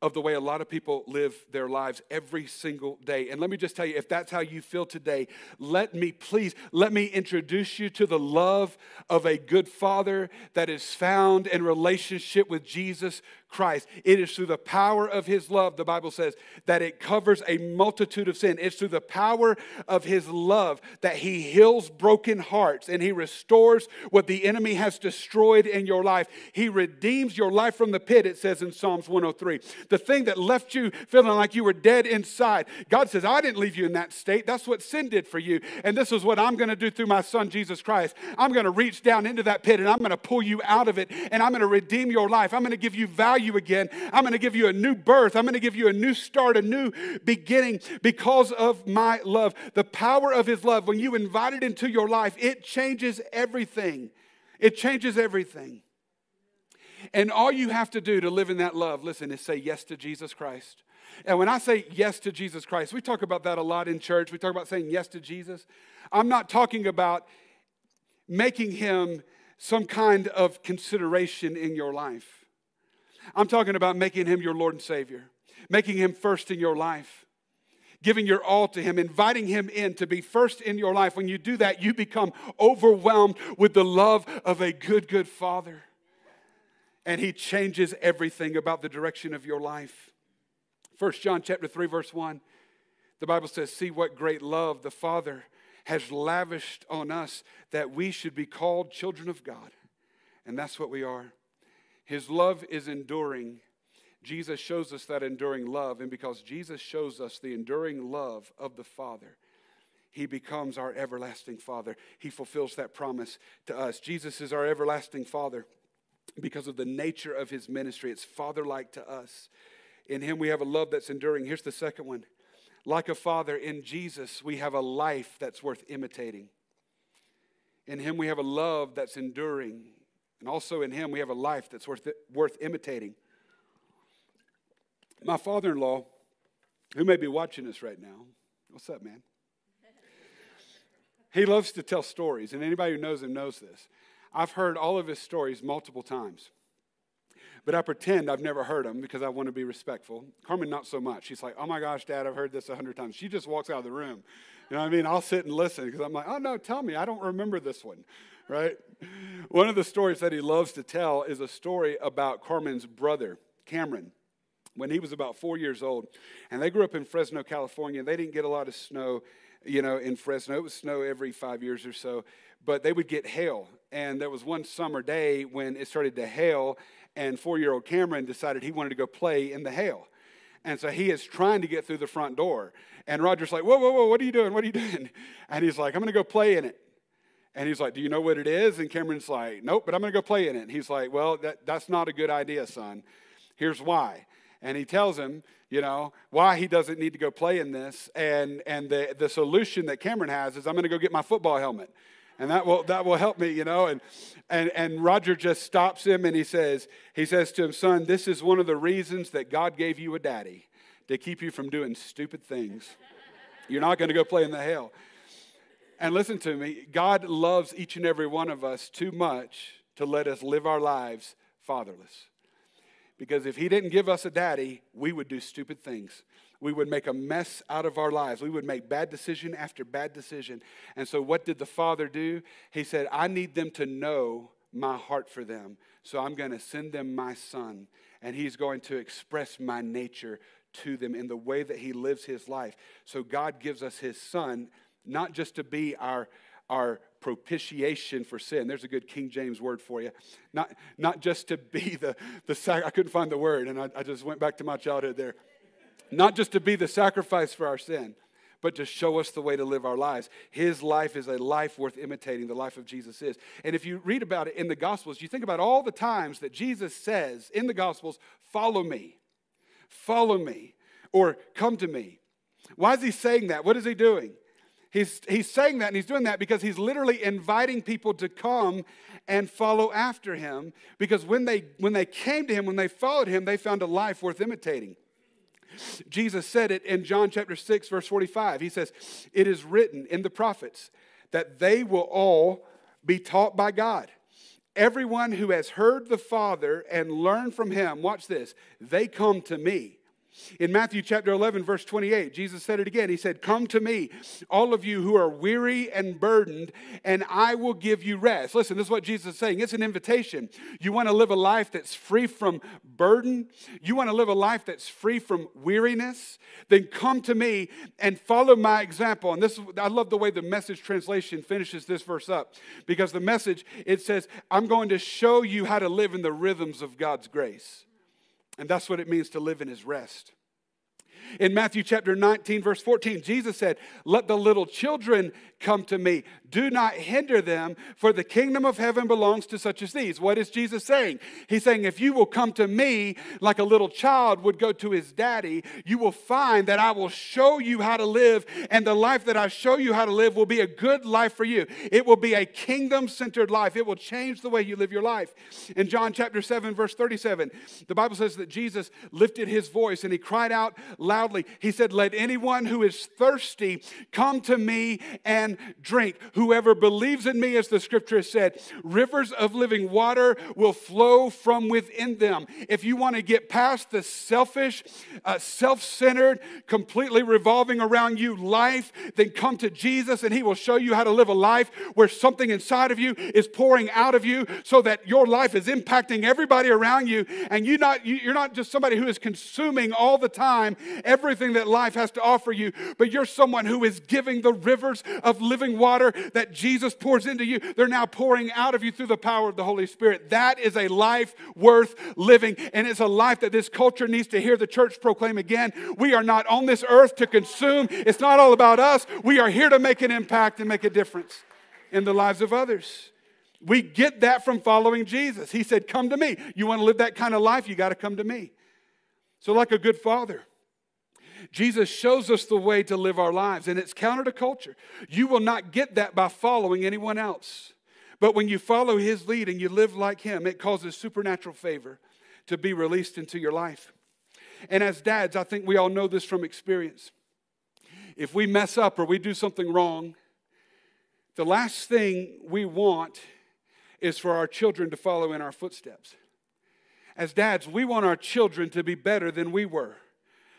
of the way a lot of people live their lives every single day. And let me just tell you, if that's how you feel today, let me please, let me introduce you to the love of a good father that is found in relationship with Jesus Christ. It is through the power of his love, the Bible says, that it covers a multitude of sin. It's through the power of his love that he heals broken hearts and he restores what the enemy has destroyed in your life. He redeems your life from the pit, it says in Psalms 103. The thing that left you feeling like you were dead inside. God says, I didn't leave you in that state. That's what sin did for you. And this is what I'm going to do through my son, Jesus Christ. I'm going to reach down into that pit and I'm going to pull you out of it and I'm going to redeem your life. I'm going to give you value you again. I'm going to give you a new birth. I'm going to give you a new start, a new beginning because of my love. The power of His love, when you invite it into your life, it changes everything. It changes everything. And all you have to do to live in that love, listen, is say yes to Jesus Christ. And when I say yes to Jesus Christ, we talk about that a lot in church. We talk about saying yes to Jesus. I'm not talking about making him some kind of consideration in your life. I'm talking about making him your Lord and Savior, making him first in your life, giving your all to him, inviting him in to be first in your life. When you do that, you become overwhelmed with the love of a good, good Father. And he changes everything about the direction of your life. First John chapter 3 verse 1. The Bible says, "See what great love the Father has lavished on us that we should be called children of God." And that's what we are. His love is enduring. Jesus shows us that enduring love. And because Jesus shows us the enduring love of the Father, he becomes our everlasting Father. He fulfills that promise to us. Jesus is our everlasting Father because of the nature of his ministry. It's father like to us. In him, we have a love that's enduring. Here's the second one like a father, in Jesus, we have a life that's worth imitating. In him, we have a love that's enduring. And also in him, we have a life that's worth, worth imitating. My father in law, who may be watching us right now, what's up, man? He loves to tell stories, and anybody who knows him knows this. I've heard all of his stories multiple times, but I pretend I've never heard them because I want to be respectful. Carmen, not so much. She's like, oh my gosh, Dad, I've heard this a hundred times. She just walks out of the room. You know what I mean? I'll sit and listen because I'm like, oh no, tell me. I don't remember this one right? One of the stories that he loves to tell is a story about Carmen's brother, Cameron, when he was about four years old. And they grew up in Fresno, California. They didn't get a lot of snow, you know, in Fresno. It was snow every five years or so, but they would get hail. And there was one summer day when it started to hail, and four year old Cameron decided he wanted to go play in the hail. And so he is trying to get through the front door. And Roger's like, Whoa, whoa, whoa, what are you doing? What are you doing? And he's like, I'm going to go play in it. And he's like, Do you know what it is? And Cameron's like, Nope, but I'm going to go play in it. And he's like, Well, that, that's not a good idea, son. Here's why. And he tells him, you know, why he doesn't need to go play in this. And, and the, the solution that Cameron has is, I'm going to go get my football helmet. And that will, that will help me, you know. And, and, and Roger just stops him and he says, he says to him, son, this is one of the reasons that God gave you a daddy to keep you from doing stupid things. You're not going to go play in the hell. And listen to me, God loves each and every one of us too much to let us live our lives fatherless. Because if He didn't give us a daddy, we would do stupid things. We would make a mess out of our lives. We would make bad decision after bad decision. And so, what did the Father do? He said, I need them to know my heart for them. So, I'm going to send them my son, and He's going to express my nature to them in the way that He lives His life. So, God gives us His son not just to be our, our propitiation for sin. There's a good King James word for you. Not, not just to be the, the sac- I couldn't find the word, and I, I just went back to my childhood there. Not just to be the sacrifice for our sin, but to show us the way to live our lives. His life is a life worth imitating, the life of Jesus is. And if you read about it in the Gospels, you think about all the times that Jesus says in the Gospels, Follow me, follow me, or come to me. Why is he saying that? What is he doing? He's, he's saying that and he's doing that because he's literally inviting people to come and follow after him. Because when they, when they came to him, when they followed him, they found a life worth imitating. Jesus said it in John chapter 6, verse 45. He says, It is written in the prophets that they will all be taught by God. Everyone who has heard the Father and learned from him, watch this, they come to me. In Matthew chapter 11, verse 28, Jesus said it again. He said, Come to me, all of you who are weary and burdened, and I will give you rest. Listen, this is what Jesus is saying. It's an invitation. You want to live a life that's free from burden? You want to live a life that's free from weariness? Then come to me and follow my example. And this, I love the way the message translation finishes this verse up because the message, it says, I'm going to show you how to live in the rhythms of God's grace. And that's what it means to live in his rest. In Matthew chapter 19, verse 14, Jesus said, Let the little children come to me. Do not hinder them, for the kingdom of heaven belongs to such as these. What is Jesus saying? He's saying, If you will come to me like a little child would go to his daddy, you will find that I will show you how to live, and the life that I show you how to live will be a good life for you. It will be a kingdom centered life. It will change the way you live your life. In John chapter 7, verse 37, the Bible says that Jesus lifted his voice and he cried out loudly. He said, Let anyone who is thirsty come to me and drink. Whoever believes in me, as the scripture said, rivers of living water will flow from within them. If you want to get past the selfish, uh, self centered, completely revolving around you life, then come to Jesus and He will show you how to live a life where something inside of you is pouring out of you so that your life is impacting everybody around you. And you not, you're not just somebody who is consuming all the time everything that life has to offer you, but you're someone who is giving the rivers of living water that Jesus pours into you, they're now pouring out of you through the power of the Holy Spirit. That is a life worth living, and it's a life that this culture needs to hear the church proclaim again. We are not on this earth to consume, it's not all about us. We are here to make an impact and make a difference in the lives of others. We get that from following Jesus. He said, Come to me. You want to live that kind of life? You got to come to me. So, like a good father, Jesus shows us the way to live our lives, and it's counter to culture. You will not get that by following anyone else. But when you follow his lead and you live like him, it causes supernatural favor to be released into your life. And as dads, I think we all know this from experience. If we mess up or we do something wrong, the last thing we want is for our children to follow in our footsteps. As dads, we want our children to be better than we were.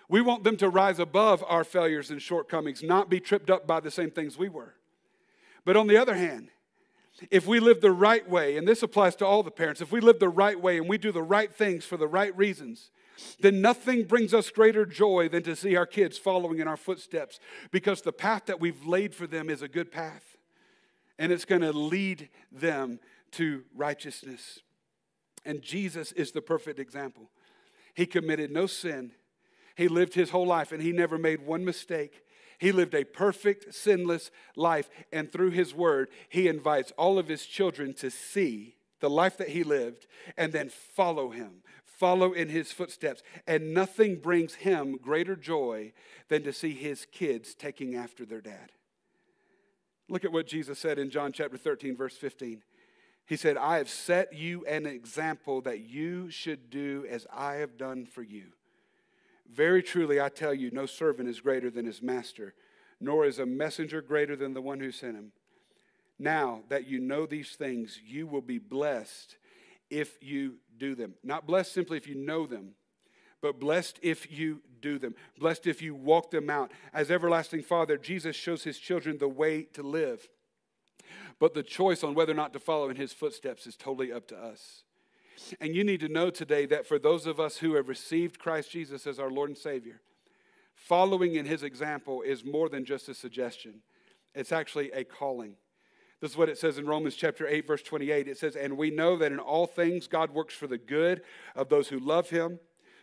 We want them to rise above our failures and shortcomings, not be tripped up by the same things we were. But on the other hand, if we live the right way, and this applies to all the parents, if we live the right way and we do the right things for the right reasons, then nothing brings us greater joy than to see our kids following in our footsteps because the path that we've laid for them is a good path and it's going to lead them to righteousness. And Jesus is the perfect example. He committed no sin, he lived his whole life and he never made one mistake. He lived a perfect, sinless life. And through his word, he invites all of his children to see the life that he lived and then follow him, follow in his footsteps. And nothing brings him greater joy than to see his kids taking after their dad. Look at what Jesus said in John chapter 13, verse 15. He said, I have set you an example that you should do as I have done for you. Very truly, I tell you, no servant is greater than his master, nor is a messenger greater than the one who sent him. Now that you know these things, you will be blessed if you do them. Not blessed simply if you know them, but blessed if you do them. Blessed if you walk them out. As everlasting Father, Jesus shows his children the way to live. But the choice on whether or not to follow in his footsteps is totally up to us. And you need to know today that for those of us who have received Christ Jesus as our Lord and Savior, following in his example is more than just a suggestion, it's actually a calling. This is what it says in Romans chapter 8, verse 28. It says, And we know that in all things God works for the good of those who love him,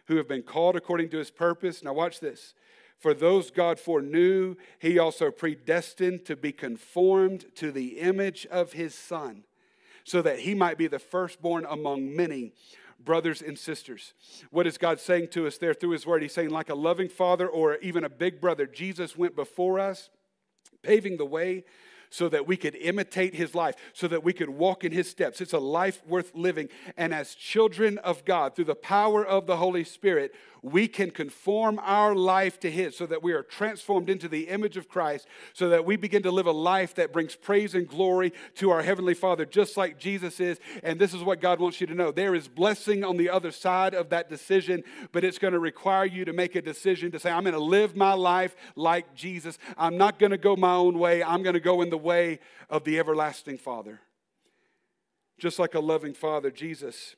who have been called according to his purpose. Now, watch this. For those God foreknew, he also predestined to be conformed to the image of his Son, so that he might be the firstborn among many brothers and sisters. What is God saying to us there through his word? He's saying, like a loving father or even a big brother, Jesus went before us, paving the way so that we could imitate his life, so that we could walk in his steps. It's a life worth living. And as children of God, through the power of the Holy Spirit, we can conform our life to his so that we are transformed into the image of Christ, so that we begin to live a life that brings praise and glory to our Heavenly Father, just like Jesus is. And this is what God wants you to know there is blessing on the other side of that decision, but it's going to require you to make a decision to say, I'm going to live my life like Jesus. I'm not going to go my own way, I'm going to go in the way of the everlasting Father. Just like a loving Father, Jesus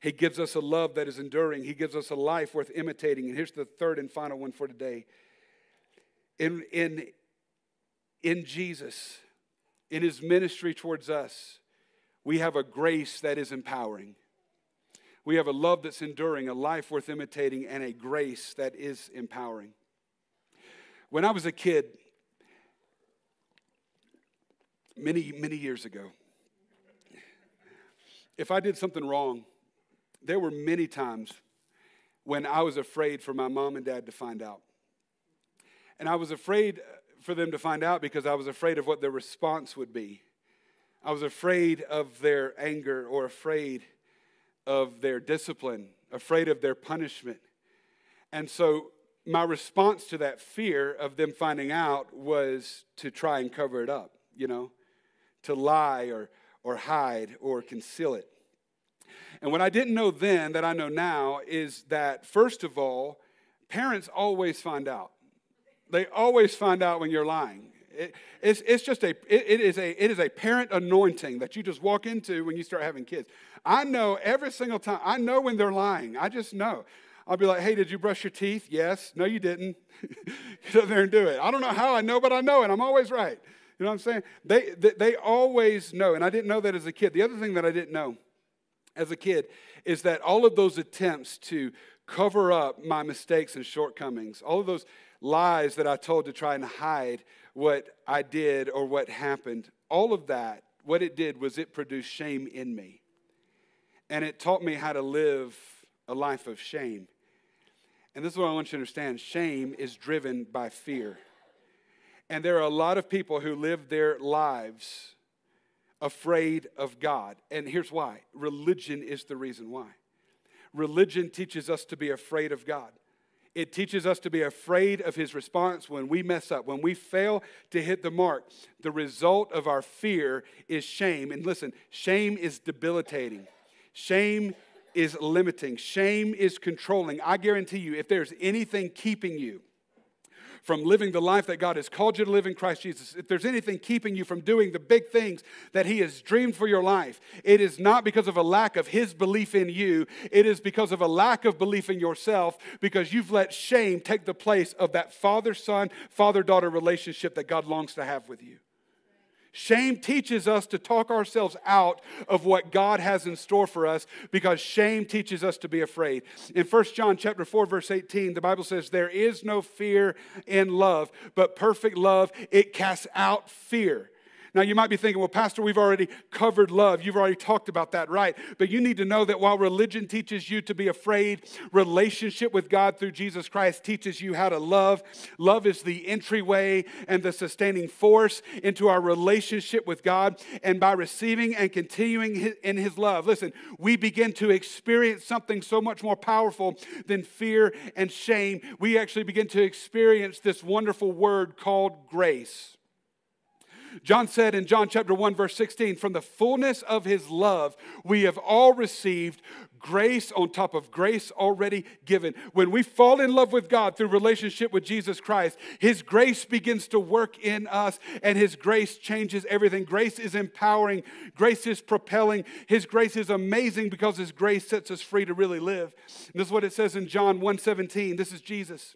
he gives us a love that is enduring. He gives us a life worth imitating. And here's the third and final one for today. In, in, in Jesus, in his ministry towards us, we have a grace that is empowering. We have a love that's enduring, a life worth imitating, and a grace that is empowering. When I was a kid, many, many years ago, if I did something wrong, there were many times when I was afraid for my mom and dad to find out. And I was afraid for them to find out because I was afraid of what their response would be. I was afraid of their anger or afraid of their discipline, afraid of their punishment. And so my response to that fear of them finding out was to try and cover it up, you know, to lie or, or hide or conceal it. And what I didn't know then that I know now is that, first of all, parents always find out. They always find out when you're lying. It, it's, it's just a it, it, is a it is a parent anointing that you just walk into when you start having kids. I know every single time. I know when they're lying. I just know. I'll be like, hey, did you brush your teeth? Yes. No, you didn't. Get up there and do it. I don't know how I know, but I know it. I'm always right. You know what I'm saying? They, they, they always know. And I didn't know that as a kid. The other thing that I didn't know as a kid is that all of those attempts to cover up my mistakes and shortcomings, all of those lies that I told to try and hide what I did or what happened, all of that, what it did was it produced shame in me. And it taught me how to live a life of shame. And this is what I want you to understand shame is driven by fear. And there are a lot of people who live their lives afraid of God. And here's why religion is the reason why. Religion teaches us to be afraid of God. It teaches us to be afraid of his response when we mess up, when we fail to hit the mark. The result of our fear is shame. And listen, shame is debilitating. Shame is limiting. Shame is controlling. I guarantee you, if there's anything keeping you from living the life that God has called you to live in Christ Jesus, if there's anything keeping you from doing the big things that He has dreamed for your life, it is not because of a lack of His belief in you. It is because of a lack of belief in yourself because you've let shame take the place of that father son, father daughter relationship that God longs to have with you. Shame teaches us to talk ourselves out of what God has in store for us because shame teaches us to be afraid. In 1 John chapter 4 verse 18, the Bible says there is no fear in love, but perfect love it casts out fear. Now, you might be thinking, well, Pastor, we've already covered love. You've already talked about that, right? But you need to know that while religion teaches you to be afraid, relationship with God through Jesus Christ teaches you how to love. Love is the entryway and the sustaining force into our relationship with God. And by receiving and continuing in His love, listen, we begin to experience something so much more powerful than fear and shame. We actually begin to experience this wonderful word called grace. John said in John chapter 1, verse 16, from the fullness of his love, we have all received grace on top of grace already given. When we fall in love with God through relationship with Jesus Christ, his grace begins to work in us and his grace changes everything. Grace is empowering, grace is propelling. His grace is amazing because his grace sets us free to really live. And this is what it says in John 1:17. This is Jesus.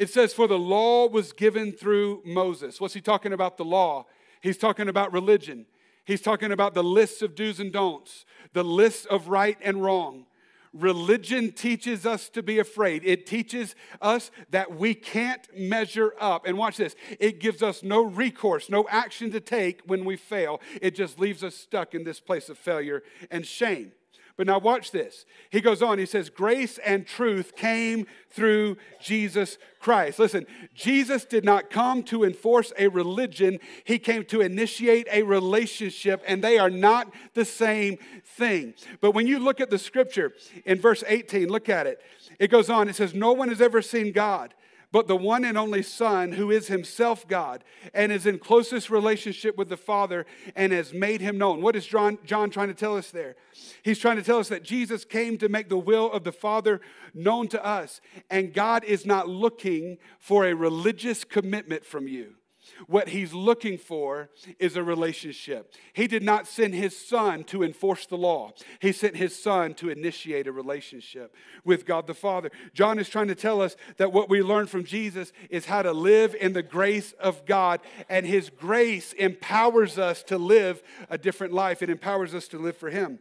It says, For the law was given through Moses. What's he talking about? The law. He's talking about religion. He's talking about the lists of do's and don'ts, the lists of right and wrong. Religion teaches us to be afraid. It teaches us that we can't measure up. And watch this it gives us no recourse, no action to take when we fail. It just leaves us stuck in this place of failure and shame. But now watch this. He goes on, he says, Grace and truth came through Jesus Christ. Listen, Jesus did not come to enforce a religion, he came to initiate a relationship, and they are not the same thing. But when you look at the scripture in verse 18, look at it. It goes on, it says, No one has ever seen God but the one and only Son, who is himself God and is in closest relationship with the Father and has made him known. What is John, John trying to tell us there? He's trying to tell us that Jesus came to make the will of the Father known to us, and God is not looking for a religious commitment from you. What he's looking for is a relationship. He did not send his son to enforce the law, he sent his son to initiate a relationship with God the Father. John is trying to tell us that what we learn from Jesus is how to live in the grace of God, and his grace empowers us to live a different life. It empowers us to live for him.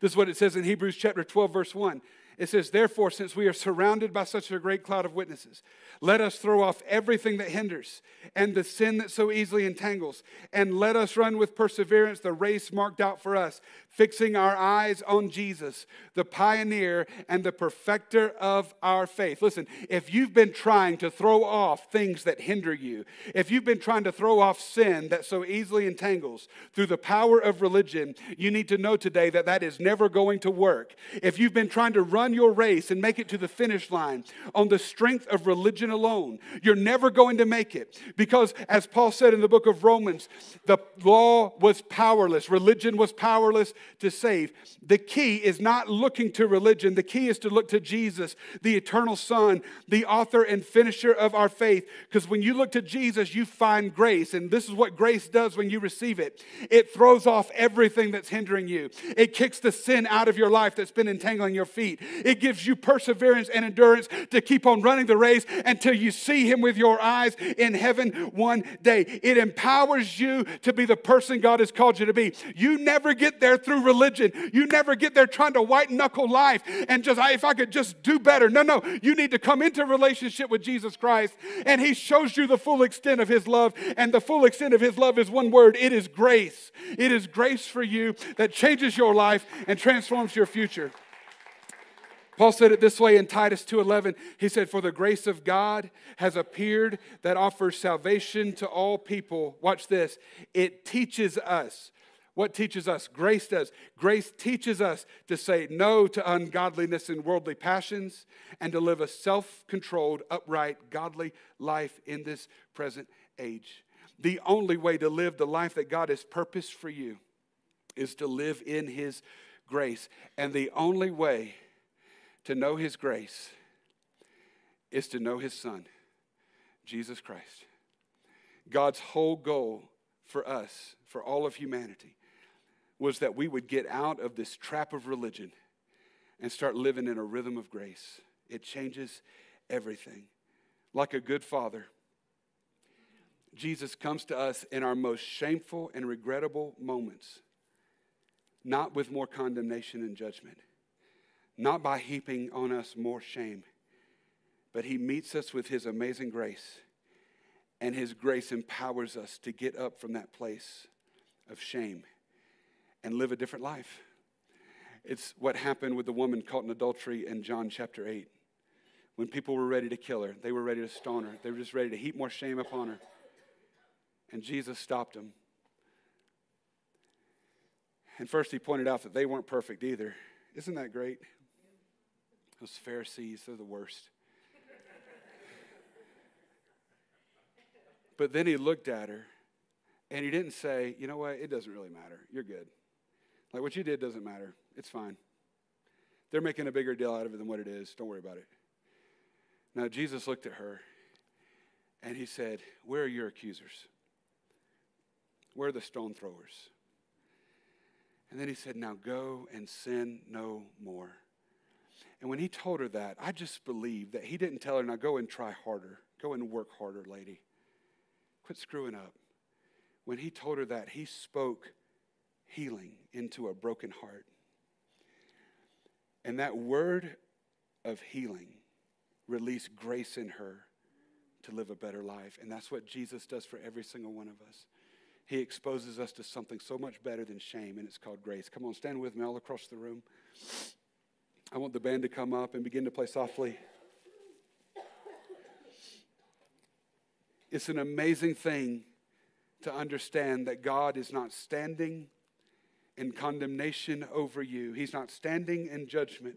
This is what it says in Hebrews chapter 12, verse 1. It says, Therefore, since we are surrounded by such a great cloud of witnesses, let us throw off everything that hinders and the sin that so easily entangles, and let us run with perseverance the race marked out for us, fixing our eyes on Jesus, the pioneer and the perfecter of our faith. Listen, if you've been trying to throw off things that hinder you, if you've been trying to throw off sin that so easily entangles through the power of religion, you need to know today that that is never going to work. If you've been trying to run your race and make it to the finish line on the strength of religion alone, you're never going to make it. Because, as Paul said in the book of Romans, the law was powerless, religion was powerless, to save. The key is not looking to religion, the key is to look to Jesus, the eternal Son, the author and finisher of our faith. Because when you look to Jesus, you find grace. And this is what grace does when you receive it it throws off everything that's hindering you, it kicks the sin out of your life that's been entangling your feet. It gives you perseverance and endurance to keep on running the race until you see Him with your eyes in heaven one day. It empowers you to be the person God has called you to be. You never get there through through religion. You never get there trying to white knuckle life and just, if I could just do better. No, no. You need to come into relationship with Jesus Christ, and He shows you the full extent of His love. And the full extent of His love is one word it is grace. It is grace for you that changes your life and transforms your future. Paul said it this way in Titus 2:11. He said, "For the grace of God has appeared that offers salvation to all people." Watch this. It teaches us what teaches us? Grace does. Grace teaches us to say no to ungodliness and worldly passions and to live a self controlled, upright, godly life in this present age. The only way to live the life that God has purposed for you is to live in His grace. And the only way to know His grace is to know His Son, Jesus Christ. God's whole goal for us, for all of humanity, was that we would get out of this trap of religion and start living in a rhythm of grace. It changes everything. Like a good father, Jesus comes to us in our most shameful and regrettable moments, not with more condemnation and judgment, not by heaping on us more shame, but he meets us with his amazing grace And His grace empowers us to get up from that place of shame and live a different life. It's what happened with the woman caught in adultery in John chapter 8. When people were ready to kill her, they were ready to stone her, they were just ready to heap more shame upon her. And Jesus stopped them. And first, he pointed out that they weren't perfect either. Isn't that great? Those Pharisees, they're the worst. but then he looked at her and he didn't say, you know what, it doesn't really matter. You're good. Like what you did doesn't matter. It's fine. They're making a bigger deal out of it than what it is. Don't worry about it. Now, Jesus looked at her and he said, Where are your accusers? Where are the stone throwers? And then he said, Now go and sin no more. And when he told her that, I just believe that he didn't tell her, Now go and try harder. Go and work harder, lady. Quit screwing up. When he told her that, he spoke healing into a broken heart. And that word of healing released grace in her to live a better life. And that's what Jesus does for every single one of us. He exposes us to something so much better than shame, and it's called grace. Come on, stand with me all across the room. I want the band to come up and begin to play softly. It's an amazing thing to understand that God is not standing in condemnation over you, He's not standing in judgment,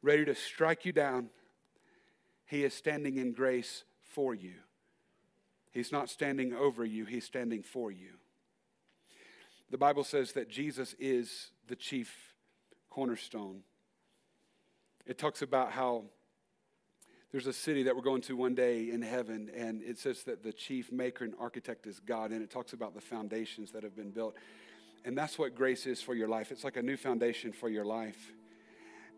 ready to strike you down. He is standing in grace for you. He's not standing over you, He's standing for you. The Bible says that Jesus is the chief cornerstone. It talks about how there's a city that we're going to one day in heaven, and it says that the chief maker and architect is God, and it talks about the foundations that have been built. And that's what grace is for your life. It's like a new foundation for your life.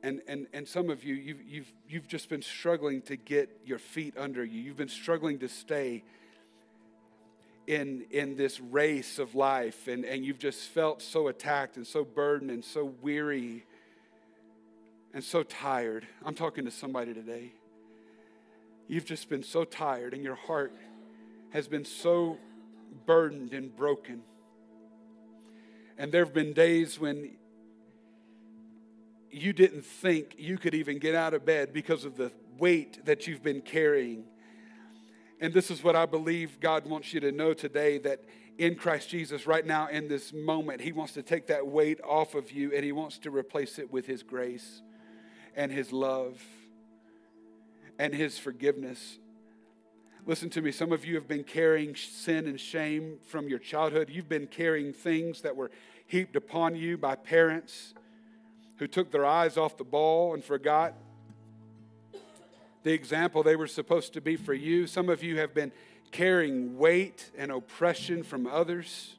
And, and, and some of you, you've, you've, you've just been struggling to get your feet under you. You've been struggling to stay in, in this race of life, and, and you've just felt so attacked and so burdened and so weary and so tired. I'm talking to somebody today. You've just been so tired, and your heart has been so burdened and broken. And there have been days when you didn't think you could even get out of bed because of the weight that you've been carrying. And this is what I believe God wants you to know today that in Christ Jesus, right now in this moment, He wants to take that weight off of you and He wants to replace it with His grace and His love and His forgiveness. Listen to me, some of you have been carrying sin and shame from your childhood. You've been carrying things that were heaped upon you by parents who took their eyes off the ball and forgot the example they were supposed to be for you. Some of you have been carrying weight and oppression from others.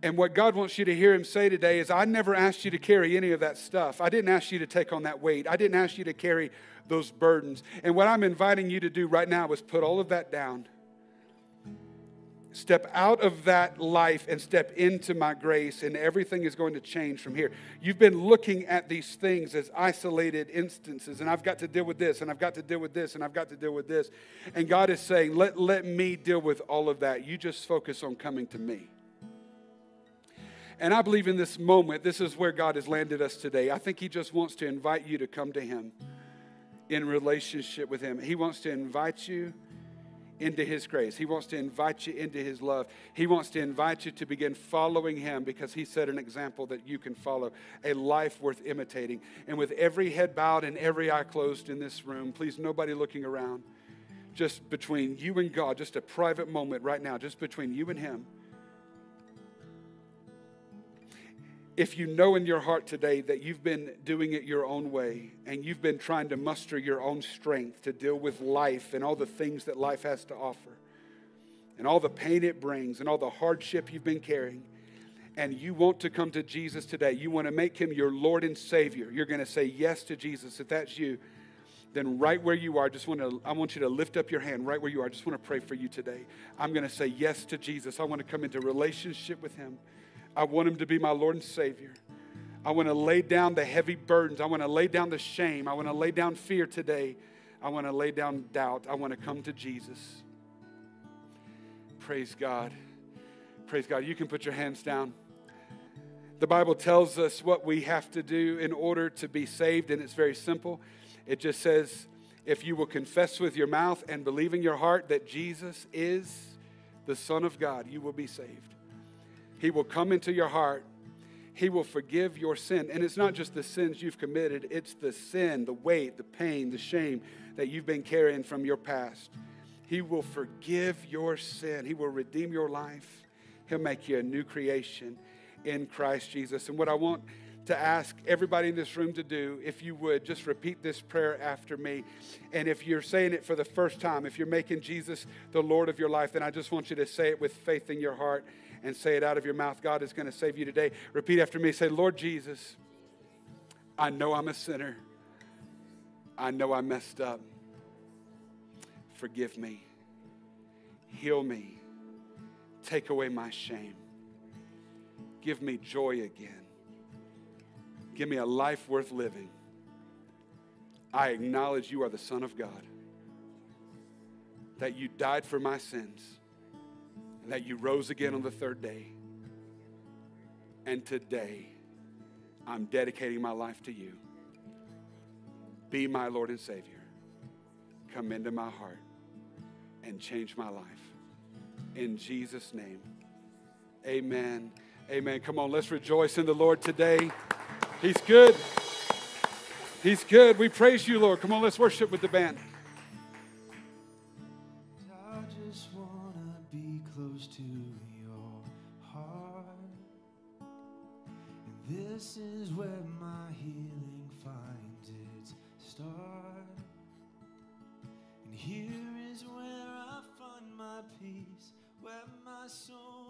And what God wants you to hear Him say today is I never asked you to carry any of that stuff. I didn't ask you to take on that weight. I didn't ask you to carry those burdens. And what I'm inviting you to do right now is put all of that down. Step out of that life and step into my grace, and everything is going to change from here. You've been looking at these things as isolated instances, and I've got to deal with this, and I've got to deal with this, and I've got to deal with this. And God is saying, Let, let me deal with all of that. You just focus on coming to me. And I believe in this moment, this is where God has landed us today. I think He just wants to invite you to come to Him in relationship with Him. He wants to invite you into His grace. He wants to invite you into His love. He wants to invite you to begin following Him because He set an example that you can follow, a life worth imitating. And with every head bowed and every eye closed in this room, please, nobody looking around, just between you and God, just a private moment right now, just between you and Him. If you know in your heart today that you've been doing it your own way and you've been trying to muster your own strength to deal with life and all the things that life has to offer and all the pain it brings and all the hardship you've been carrying, and you want to come to Jesus today, you want to make him your Lord and Savior, you're going to say yes to Jesus. If that's you, then right where you are, just want to I want you to lift up your hand right where you are. I just want to pray for you today. I'm going to say yes to Jesus. I want to come into relationship with him. I want him to be my Lord and Savior. I want to lay down the heavy burdens. I want to lay down the shame. I want to lay down fear today. I want to lay down doubt. I want to come to Jesus. Praise God. Praise God. You can put your hands down. The Bible tells us what we have to do in order to be saved, and it's very simple. It just says, if you will confess with your mouth and believe in your heart that Jesus is the Son of God, you will be saved. He will come into your heart. He will forgive your sin. And it's not just the sins you've committed, it's the sin, the weight, the pain, the shame that you've been carrying from your past. He will forgive your sin. He will redeem your life. He'll make you a new creation in Christ Jesus. And what I want to ask everybody in this room to do, if you would, just repeat this prayer after me. And if you're saying it for the first time, if you're making Jesus the Lord of your life, then I just want you to say it with faith in your heart and say it out of your mouth. God is going to save you today. Repeat after me. Say, Lord Jesus, I know I'm a sinner. I know I messed up. Forgive me. Heal me. Take away my shame. Give me joy again. Give me a life worth living. I acknowledge you are the Son of God, that you died for my sins, that you rose again on the third day. And today, I'm dedicating my life to you. Be my Lord and Savior. Come into my heart and change my life. In Jesus' name, amen. Amen. Come on, let's rejoice in the Lord today. He's good. He's good. We praise you, Lord. Come on, let's worship with the band. This is where my healing finds its start. And here is where I find my peace, where my soul